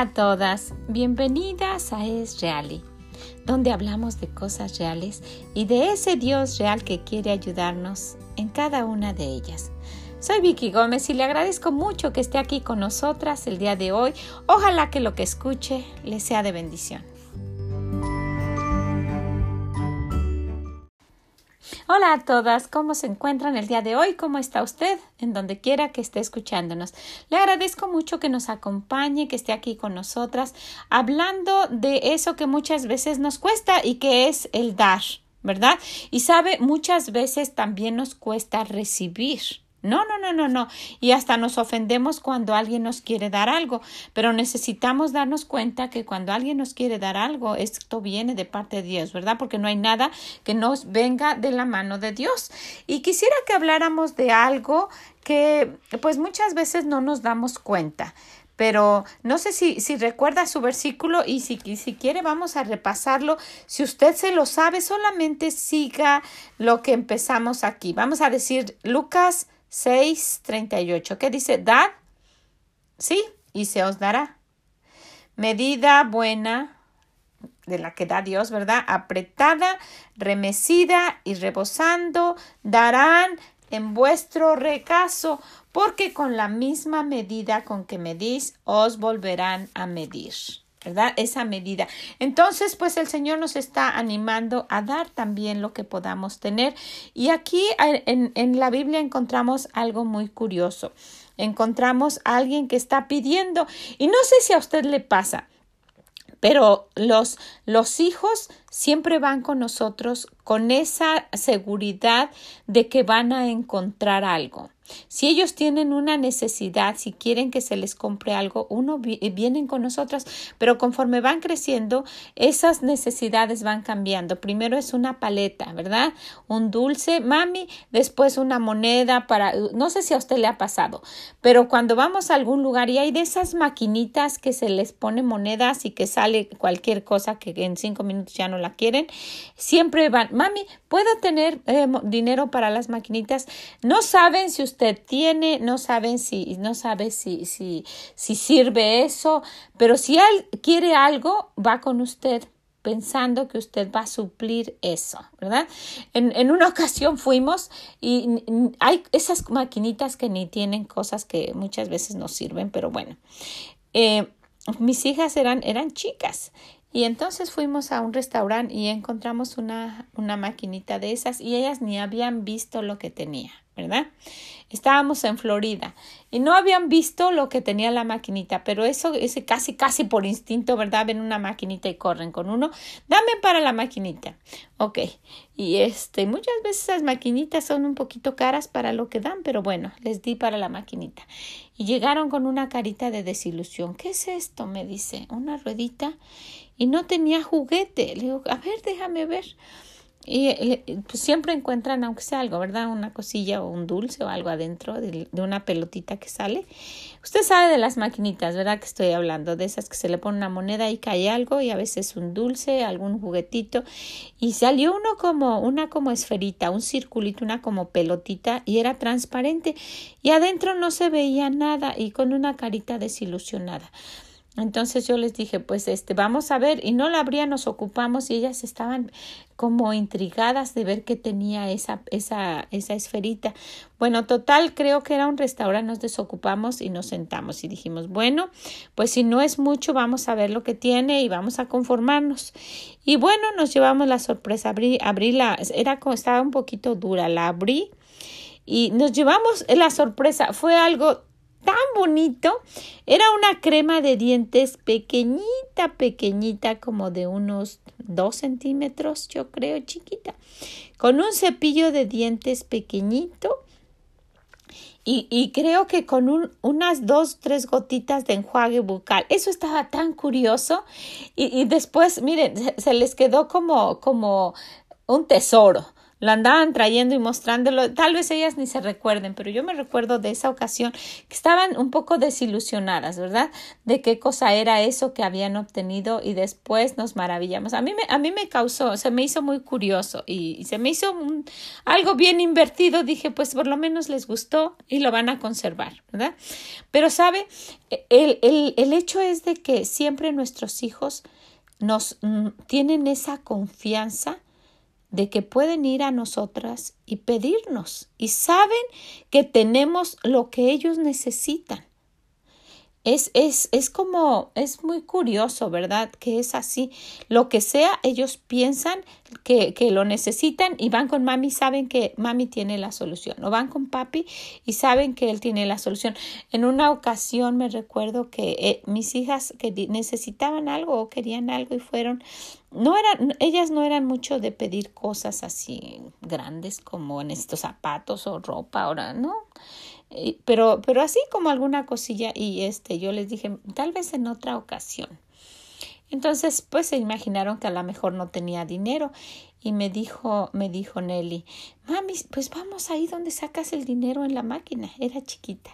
A todas, bienvenidas a Es Reali, donde hablamos de cosas reales y de ese Dios real que quiere ayudarnos en cada una de ellas. Soy Vicky Gómez y le agradezco mucho que esté aquí con nosotras el día de hoy. Ojalá que lo que escuche le sea de bendición. Hola a todas, ¿cómo se encuentran el día de hoy? ¿Cómo está usted? En donde quiera que esté escuchándonos. Le agradezco mucho que nos acompañe, que esté aquí con nosotras, hablando de eso que muchas veces nos cuesta y que es el dar, ¿verdad? Y sabe, muchas veces también nos cuesta recibir. No, no, no, no, no. Y hasta nos ofendemos cuando alguien nos quiere dar algo. Pero necesitamos darnos cuenta que cuando alguien nos quiere dar algo, esto viene de parte de Dios, ¿verdad? Porque no hay nada que nos venga de la mano de Dios. Y quisiera que habláramos de algo que pues muchas veces no nos damos cuenta. Pero no sé si, si recuerda su versículo y si, si quiere vamos a repasarlo. Si usted se lo sabe, solamente siga lo que empezamos aquí. Vamos a decir Lucas 6:38. ¿Qué dice? Dad, sí, y se os dará. Medida buena de la que da Dios, ¿verdad? Apretada, remecida y rebosando, darán en vuestro recaso, porque con la misma medida con que medís, os volverán a medir. ¿Verdad? Esa medida. Entonces, pues el Señor nos está animando a dar también lo que podamos tener. Y aquí en, en la Biblia encontramos algo muy curioso. Encontramos a alguien que está pidiendo y no sé si a usted le pasa. Pero los, los hijos siempre van con nosotros con esa seguridad de que van a encontrar algo. Si ellos tienen una necesidad, si quieren que se les compre algo, uno vienen con nosotras, pero conforme van creciendo, esas necesidades van cambiando. Primero es una paleta, ¿verdad? Un dulce, mami, después una moneda para, no sé si a usted le ha pasado, pero cuando vamos a algún lugar y hay de esas maquinitas que se les pone monedas y que sale cualquier cosa que en cinco minutos ya no la quieren, siempre van, mami, ¿puedo tener eh, dinero para las maquinitas? No saben si usted usted tiene, no saben si, no sabe si, si, si sirve eso, pero si él quiere algo, va con usted pensando que usted va a suplir eso, ¿verdad? En, en, una ocasión fuimos y hay esas maquinitas que ni tienen cosas que muchas veces no sirven, pero bueno, eh, mis hijas eran, eran chicas y entonces fuimos a un restaurante y encontramos una, una maquinita de esas y ellas ni habían visto lo que tenía, ¿verdad? Estábamos en Florida y no habían visto lo que tenía la maquinita, pero eso, ese casi, casi por instinto, ¿verdad? Ven una maquinita y corren con uno. Dame para la maquinita. Ok. Y este, muchas veces las maquinitas son un poquito caras para lo que dan, pero bueno, les di para la maquinita. Y llegaron con una carita de desilusión. ¿Qué es esto? me dice. Una ruedita. Y no tenía juguete. Le digo, a ver, déjame ver. Y pues siempre encuentran, aunque sea algo, ¿verdad? Una cosilla o un dulce o algo adentro de, una pelotita que sale. Usted sabe de las maquinitas, ¿verdad? Que estoy hablando, de esas que se le pone una moneda y cae algo y a veces un dulce, algún juguetito. Y salió uno como, una como esferita, un circulito, una como pelotita y era transparente. Y adentro no se veía nada y con una carita desilusionada. Entonces yo les dije, pues este, vamos a ver, y no la abría, nos ocupamos y ellas estaban como intrigadas de ver qué tenía esa, esa, esa esferita. Bueno, total, creo que era un restaurante, nos desocupamos y nos sentamos y dijimos, bueno, pues si no es mucho, vamos a ver lo que tiene y vamos a conformarnos. Y bueno, nos llevamos la sorpresa, abrí, abrí la, era como, estaba un poquito dura, la abrí y nos llevamos la sorpresa, fue algo tan bonito. Era una crema de dientes pequeñita, pequeñita, como de unos dos centímetros, yo creo, chiquita, con un cepillo de dientes pequeñito. Y, y creo que con un, unas dos, tres gotitas de enjuague bucal. Eso estaba tan curioso. Y, y después, miren, se, se les quedó como, como un tesoro lo andaban trayendo y mostrándolo. Tal vez ellas ni se recuerden, pero yo me recuerdo de esa ocasión que estaban un poco desilusionadas, ¿verdad? De qué cosa era eso que habían obtenido y después nos maravillamos. A mí me, a mí me causó, se me hizo muy curioso y, se me hizo algo bien invertido. Dije, pues por lo menos les gustó y lo van a conservar, ¿verdad? Pero sabe, el, el, el hecho es de que siempre nuestros hijos nos mm, tienen esa confianza de que pueden ir a nosotras y pedirnos y saben que tenemos lo que ellos necesitan. Es, es, es como, es muy curioso, ¿verdad? Que es así. Lo que sea, ellos piensan que, que, lo necesitan y van con mami, saben que mami tiene la solución. O van con papi y saben que él tiene la solución. En una ocasión me recuerdo que eh, mis hijas que necesitaban algo o querían algo y fueron no eran, ellas no eran mucho de pedir cosas así grandes como en estos zapatos o ropa, ahora, ¿no? Pero, pero así como alguna cosilla y este, yo les dije, tal vez en otra ocasión. Entonces, pues se imaginaron que a lo mejor no tenía dinero y me dijo, me dijo Nelly, mami, pues vamos ahí donde sacas el dinero en la máquina. Era chiquita.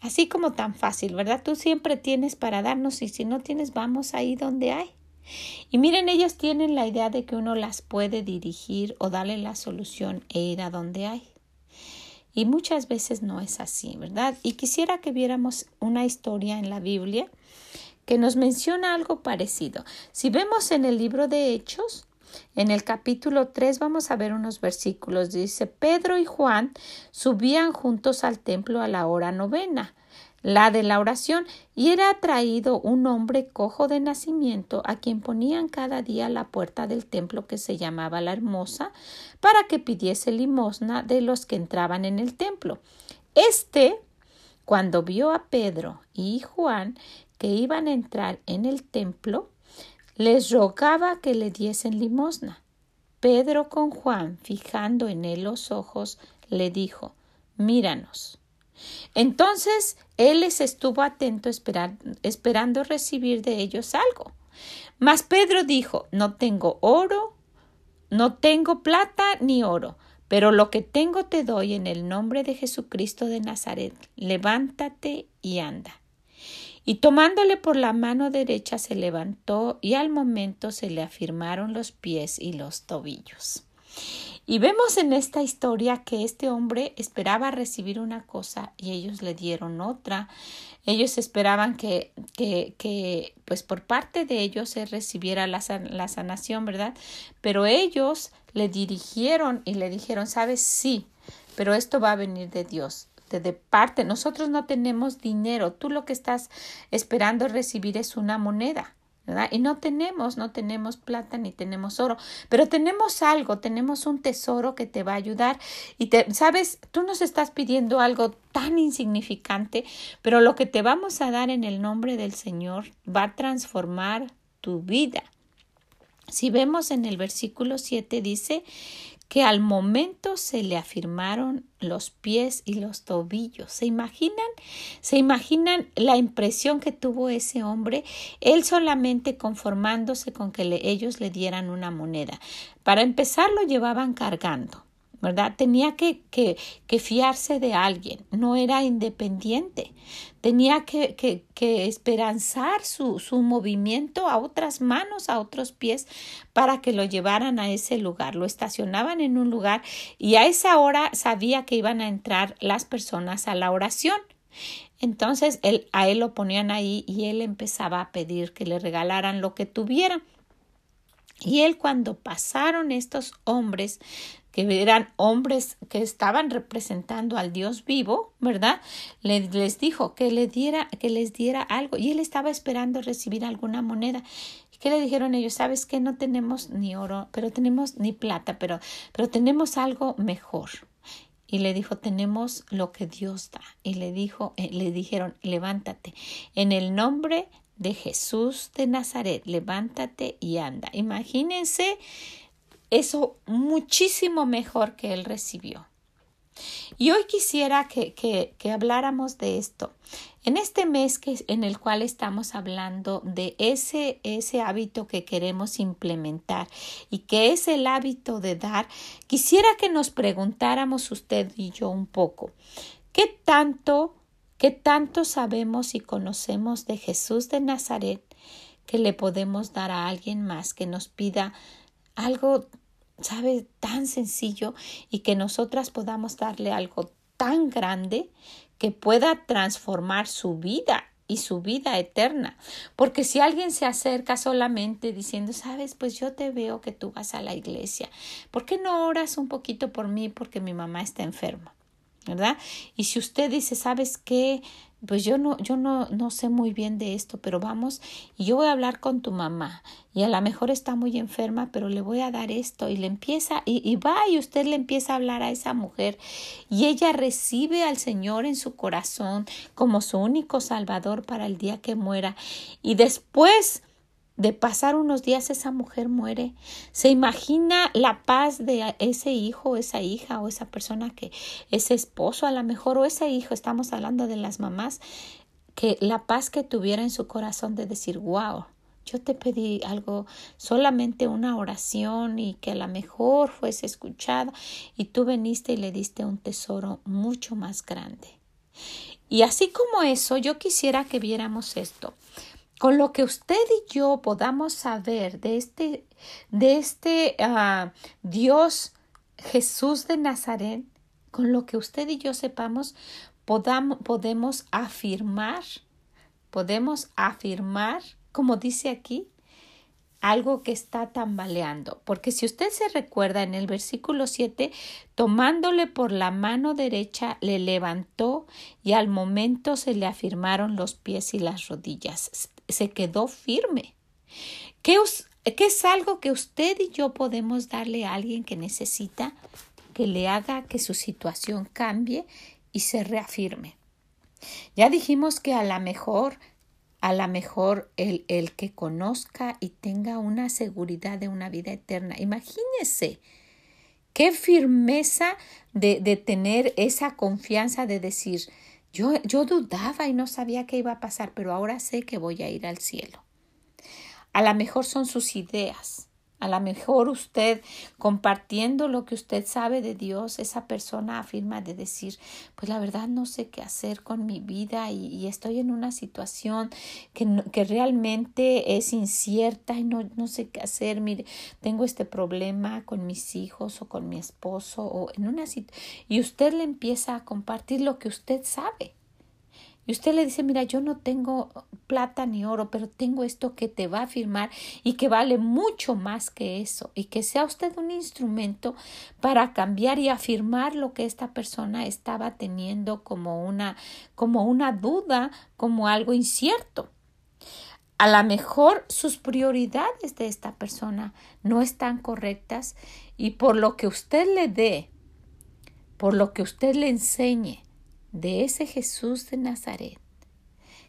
Así como tan fácil, ¿verdad? Tú siempre tienes para darnos y si no tienes, vamos ahí donde hay. Y miren, ellos tienen la idea de que uno las puede dirigir o darle la solución e ir a donde hay. Y muchas veces no es así, ¿verdad? Y quisiera que viéramos una historia en la Biblia que nos menciona algo parecido. Si vemos en el libro de Hechos, en el capítulo 3 vamos a ver unos versículos. Dice, Pedro y Juan subían juntos al templo a la hora novena la de la oración, y era traído un hombre cojo de nacimiento a quien ponían cada día la puerta del templo que se llamaba la Hermosa, para que pidiese limosna de los que entraban en el templo. Este, cuando vio a Pedro y Juan que iban a entrar en el templo, les rogaba que le diesen limosna. Pedro con Juan, fijando en él los ojos, le dijo Míranos. Entonces él les estuvo atento esperando recibir de ellos algo. Mas Pedro dijo No tengo oro, no tengo plata ni oro, pero lo que tengo te doy en el nombre de Jesucristo de Nazaret. Levántate y anda. Y tomándole por la mano derecha se levantó y al momento se le afirmaron los pies y los tobillos. Y vemos en esta historia que este hombre esperaba recibir una cosa y ellos le dieron otra. Ellos esperaban que, que, que pues por parte de ellos se recibiera la, la sanación, ¿verdad? Pero ellos le dirigieron y le dijeron, sabes, sí, pero esto va a venir de Dios de parte. Nosotros no tenemos dinero. Tú lo que estás esperando recibir es una moneda. Y no tenemos, no tenemos plata ni tenemos oro, pero tenemos algo, tenemos un tesoro que te va a ayudar. Y te, sabes, tú nos estás pidiendo algo tan insignificante, pero lo que te vamos a dar en el nombre del Señor va a transformar tu vida. Si vemos en el versículo 7 dice que al momento se le afirmaron los pies y los tobillos. ¿Se imaginan? ¿Se imaginan la impresión que tuvo ese hombre? Él solamente conformándose con que ellos le dieran una moneda. Para empezar lo llevaban cargando. ¿Verdad? Tenía que, que, que, fiarse de alguien, no era independiente, tenía que, que, esperanzar su, su movimiento a otras manos, a otros pies, para que lo llevaran a ese lugar. Lo estacionaban en un lugar y a esa hora sabía que iban a entrar las personas a la oración. Entonces a él lo ponían ahí y él empezaba a pedir que le regalaran lo que tuvieran. Y él cuando pasaron estos hombres que eran hombres que estaban representando al Dios vivo, ¿verdad? Les, les dijo que le diera, que les diera algo, y él estaba esperando recibir alguna moneda. ¿Y qué le dijeron ellos? Sabes que no tenemos ni oro, pero tenemos ni plata, pero, pero tenemos algo mejor. Y le dijo, tenemos lo que Dios da. Y le dijo, eh, le dijeron, levántate. En el nombre de Jesús de Nazaret, levántate y anda. Imagínense eso muchísimo mejor que él recibió. Y hoy quisiera que, que, habláramos de esto. En este mes que, en el cual estamos hablando de ese, ese hábito que queremos implementar y que es el hábito de dar, quisiera que nos preguntáramos usted y yo un poco, ¿qué tanto, qué tanto sabemos y conocemos de Jesús de Nazaret que le podemos dar a alguien más que nos pida algo, sabe, tan sencillo y que nosotras podamos darle algo tan grande que pueda transformar su vida y su vida eterna. Porque si alguien se acerca solamente diciendo, sabes, pues yo te veo que tú vas a la iglesia, ¿por qué no oras un poquito por mí porque mi mamá está enferma? ¿Verdad? Y si usted dice, ¿sabes qué? Pues yo no, yo no, no sé muy bien de esto, pero vamos yo voy a hablar con tu mamá y a lo mejor está muy enferma, pero le voy a dar esto y le empieza y va y usted le empieza a hablar a esa mujer y ella recibe al Señor en su corazón como su único Salvador para el día que muera y después de pasar unos días esa mujer muere. Se imagina la paz de ese hijo, esa hija o esa persona que ese esposo a lo mejor o ese hijo, estamos hablando de las mamás, que la paz que tuviera en su corazón de decir, wow, yo te pedí algo, solamente una oración y que a lo mejor fuese escuchada y tú veniste y le diste un tesoro mucho más grande. Y así como eso, yo quisiera que viéramos esto con lo que usted y yo podamos saber de este, de este uh, Dios Jesús de Nazaret, con lo que usted y yo sepamos, podemos afirmar, podemos afirmar, como dice aquí, algo que está tambaleando. Porque si usted se recuerda en el versículo 7, tomándole por la mano derecha, le levantó y al momento se le afirmaron los pies y las rodillas se quedó firme. ¿Qué, es algo que usted y yo podemos darle a alguien que necesita que le haga que su situación cambie y se reafirme? Ya dijimos que a lo mejor, a lo mejor el, el que conozca y tenga una seguridad de una vida eterna. Imagínese qué firmeza de, de tener esa confianza de decir, yo, yo dudaba y no sabía qué iba a pasar, pero ahora sé que voy a ir al cielo. A lo mejor son sus ideas, a lo mejor usted compartiendo lo que usted sabe de Dios, esa persona afirma de decir, pues la verdad no sé qué hacer con mi vida y, estoy en una situación que, que realmente es incierta y no, no sé qué hacer. Mire, tengo este problema con mis hijos o con mi esposo o en una situación. Y usted le empieza a compartir lo que usted sabe. Y usted le dice, mira, yo no tengo plata ni oro, pero tengo esto que te va a firmar y que vale mucho más que eso. Y que sea usted un instrumento para cambiar y afirmar lo que esta persona estaba teniendo como una, como una duda, como algo incierto. A lo mejor sus prioridades de esta persona no están correctas y por lo que usted le dé, por lo que usted le enseñe, de ese Jesús de Nazaret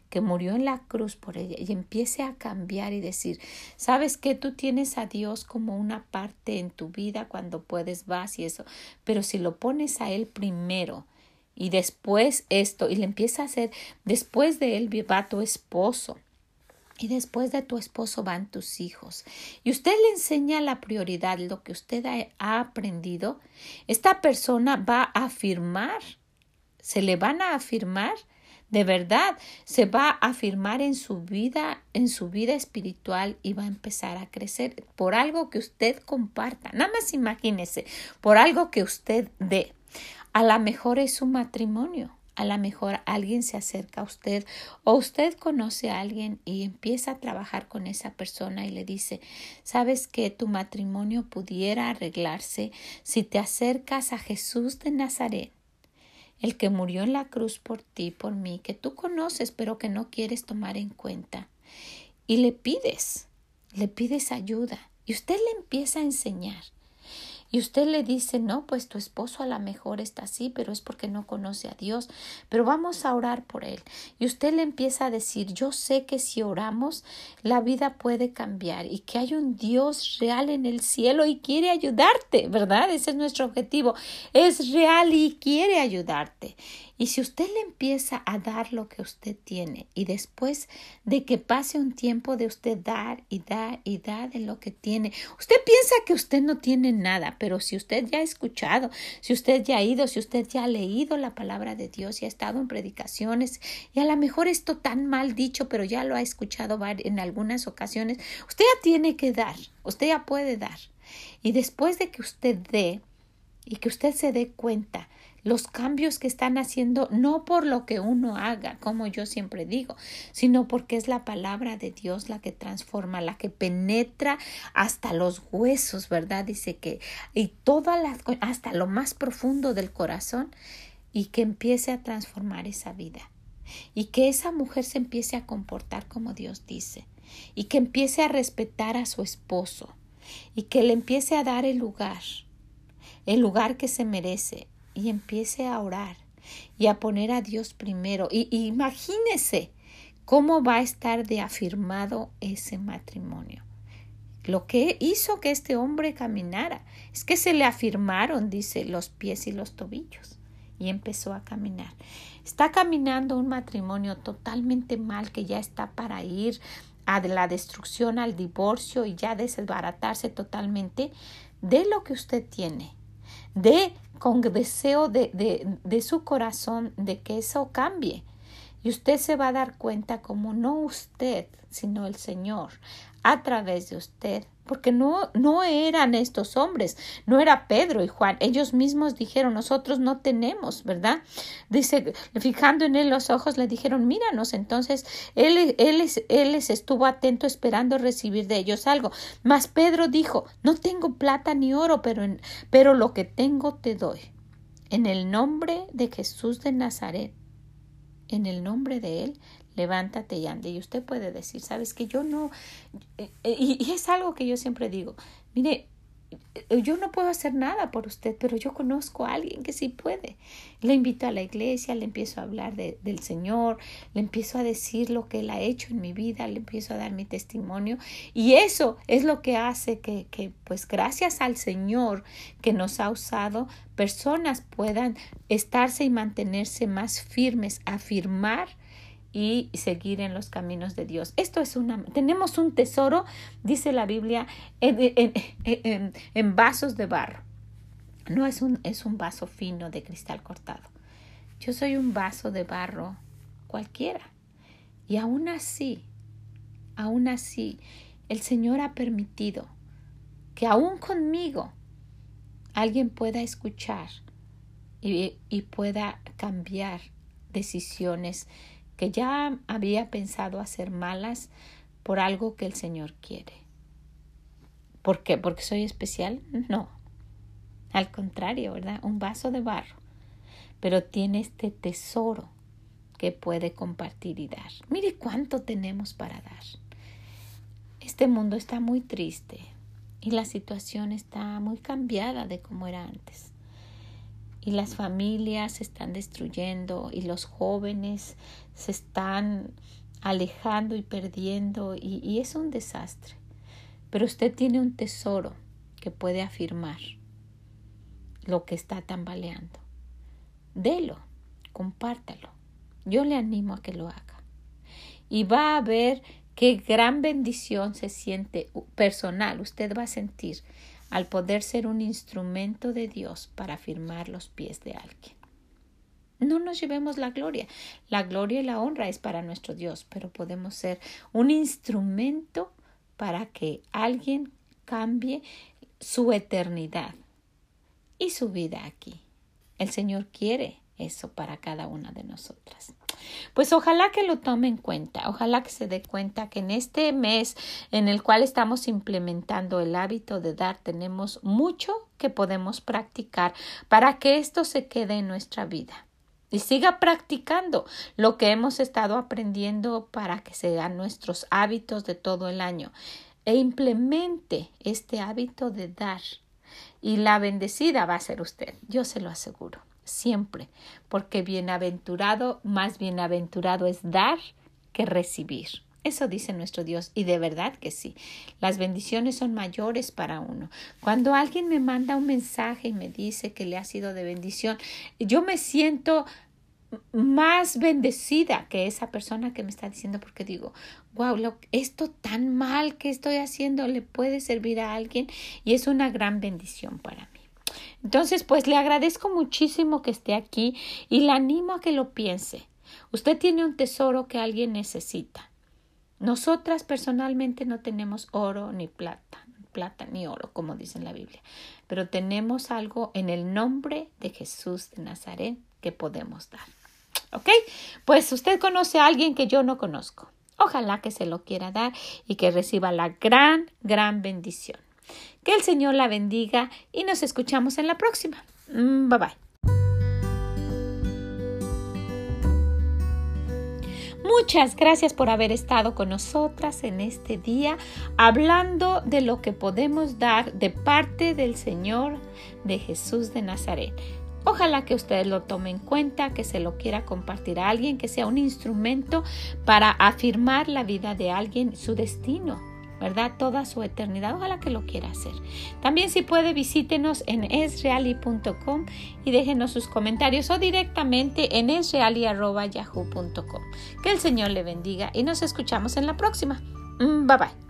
que murió en la cruz por ella y empiece a cambiar y decir, sabes que tú tienes a Dios como una parte en tu vida cuando puedes vas y eso, pero si lo pones a Él primero y después esto y le empieza a hacer, después de Él va tu esposo y después de tu esposo van tus hijos. Y usted le enseña la prioridad, lo que usted ha aprendido. Esta persona va a afirmar se le van a afirmar de verdad se va a afirmar en su vida, en su vida espiritual y va a empezar a crecer por algo que usted comparta. Nada más imagínese, por algo que usted dé. A lo mejor es su matrimonio. A lo mejor alguien se acerca a usted o usted conoce a alguien y empieza a trabajar con esa persona y le dice, sabes que tu matrimonio pudiera arreglarse si te acercas a Jesús de Nazaret el que murió en la cruz por ti, por mí, que tú conoces pero que no quieres tomar en cuenta. Y le pides, le pides ayuda y usted le empieza a enseñar y usted le dice, no, pues tu esposo a lo mejor está así, pero es porque no conoce a Dios, pero vamos a orar por él. Y usted le empieza a decir, yo sé que si oramos, la vida puede cambiar y que hay un Dios real en el cielo y quiere ayudarte, ¿verdad? Ese es nuestro objetivo. Es real y quiere ayudarte. Y si usted le empieza a dar lo que usted tiene y después de que pase un tiempo de usted dar y dar y dar de lo que tiene, usted piensa que usted no tiene nada, pero si usted ya ha escuchado, si usted ya ha ido, si usted ya ha leído la palabra de Dios y ha estado en predicaciones y a lo mejor esto tan mal dicho, pero ya lo ha escuchado en algunas ocasiones, usted ya tiene que dar, usted ya puede dar. Y después de que usted dé y que usted se dé cuenta los cambios que están haciendo no por lo que uno haga, como yo siempre digo, sino porque es la palabra de Dios la que transforma, la que penetra hasta los huesos, ¿verdad? Dice que y todas las hasta lo más profundo del corazón y que empiece a transformar esa vida y que esa mujer se empiece a comportar como Dios dice y que empiece a respetar a su esposo y que le empiece a dar el lugar, el lugar que se merece y empiece a orar y a poner a Dios primero. Y, imagínese cómo va a estar de afirmado ese matrimonio. Lo que hizo que este hombre caminara es que se le afirmaron, dice, los pies y los tobillos. Y empezó a caminar. Está caminando un matrimonio totalmente mal que ya está para ir a la destrucción, al divorcio y ya desbaratarse totalmente de lo que usted tiene de con deseo de, de, de su corazón de que eso cambie. Y usted se va a dar cuenta como no usted, sino el Señor, a través de usted, porque no, no eran estos hombres, no era Pedro y Juan, ellos mismos dijeron, nosotros no tenemos, ¿verdad? Dice, fijando en él los ojos, le dijeron, míranos, entonces él, él, él les estuvo atento esperando recibir de ellos algo, mas Pedro dijo, no tengo plata ni oro, pero, pero lo que tengo te doy. En el nombre de Jesús de Nazaret, en el nombre de Él, levántate y ande. Y usted puede decir, sabes que yo no, eh, eh, y, es algo que yo siempre digo, mire, eh, yo no puedo hacer nada por usted, pero yo conozco a alguien que sí puede. Le invito a la iglesia, le empiezo a hablar de, del Señor, le empiezo a decir lo que Él ha hecho en mi vida, le empiezo a dar mi testimonio. Y eso es lo que hace que, que pues gracias al Señor que nos ha usado, personas puedan estarse y mantenerse más firmes, afirmar y seguir en los caminos de Dios. Esto es una, tenemos un tesoro, dice la Biblia, en, en, vasos de barro. No es un, es un vaso fino de cristal cortado. Yo soy un vaso de barro cualquiera. Y aún así, aún así, el Señor ha permitido que aún conmigo alguien pueda escuchar y, y pueda cambiar decisiones que ya había pensado hacer malas por algo que el Señor quiere. ¿Por qué? ¿Porque soy especial? No. Al contrario, ¿verdad? Un vaso de barro. Pero tiene este tesoro que puede compartir y dar. Mire cuánto tenemos para dar. Este mundo está muy triste y la situación está muy cambiada de como era antes y las familias se están destruyendo y los jóvenes se están alejando y perdiendo y, es un desastre. Pero usted tiene un tesoro que puede afirmar lo que está tambaleando. Delo, compártalo. Yo le animo a que lo haga. Y va a ver qué gran bendición se siente personal. Usted va a sentir al poder ser un instrumento de Dios para firmar los pies de alguien. No nos llevemos la gloria. La gloria y la honra es para nuestro Dios, pero podemos ser un instrumento para que alguien cambie su eternidad y su vida aquí. El Señor quiere eso para cada una de nosotras. Pues ojalá que lo tome en cuenta, ojalá que se dé cuenta que en este mes en el cual estamos implementando el hábito de dar tenemos mucho que podemos practicar para que esto se quede en nuestra vida y siga practicando lo que hemos estado aprendiendo para que sean nuestros hábitos de todo el año e implemente este hábito de dar y la bendecida va a ser usted, yo se lo aseguro siempre, porque bienaventurado, más bienaventurado es dar que recibir. Eso dice nuestro Dios y de verdad que sí. Las bendiciones son mayores para uno. Cuando alguien me manda un mensaje y me dice que le ha sido de bendición, yo me siento más bendecida que esa persona que me está diciendo porque digo, wow, esto tan mal que estoy haciendo le puede servir a alguien y es una gran bendición para mí. Entonces, pues le agradezco muchísimo que esté aquí y le animo a que lo piense. Usted tiene un tesoro que alguien necesita. Nosotras personalmente no tenemos oro ni plata, plata ni oro, como dice en la Biblia, pero tenemos algo en el nombre de Jesús de Nazaret que podemos dar. ¿Ok? Pues usted conoce a alguien que yo no conozco. Ojalá que se lo quiera dar y que reciba la gran, gran bendición. Que el Señor la bendiga y nos escuchamos en la próxima. Mm, bye bye. Muchas gracias por haber estado con nosotras en este día hablando de lo que podemos dar de parte del Señor de Jesús de Nazaret. Ojalá que ustedes lo tomen en cuenta, que se lo quiera compartir a alguien, que sea un instrumento para afirmar la vida de alguien, su destino, ¿verdad? Toda su eternidad. Ojalá que lo quiera hacer. También si puede visítenos en esreali.com y déjenos sus comentarios o directamente en esreali.yahoo.com. Que el Señor le bendiga y nos escuchamos en la próxima. Mm, bye bye.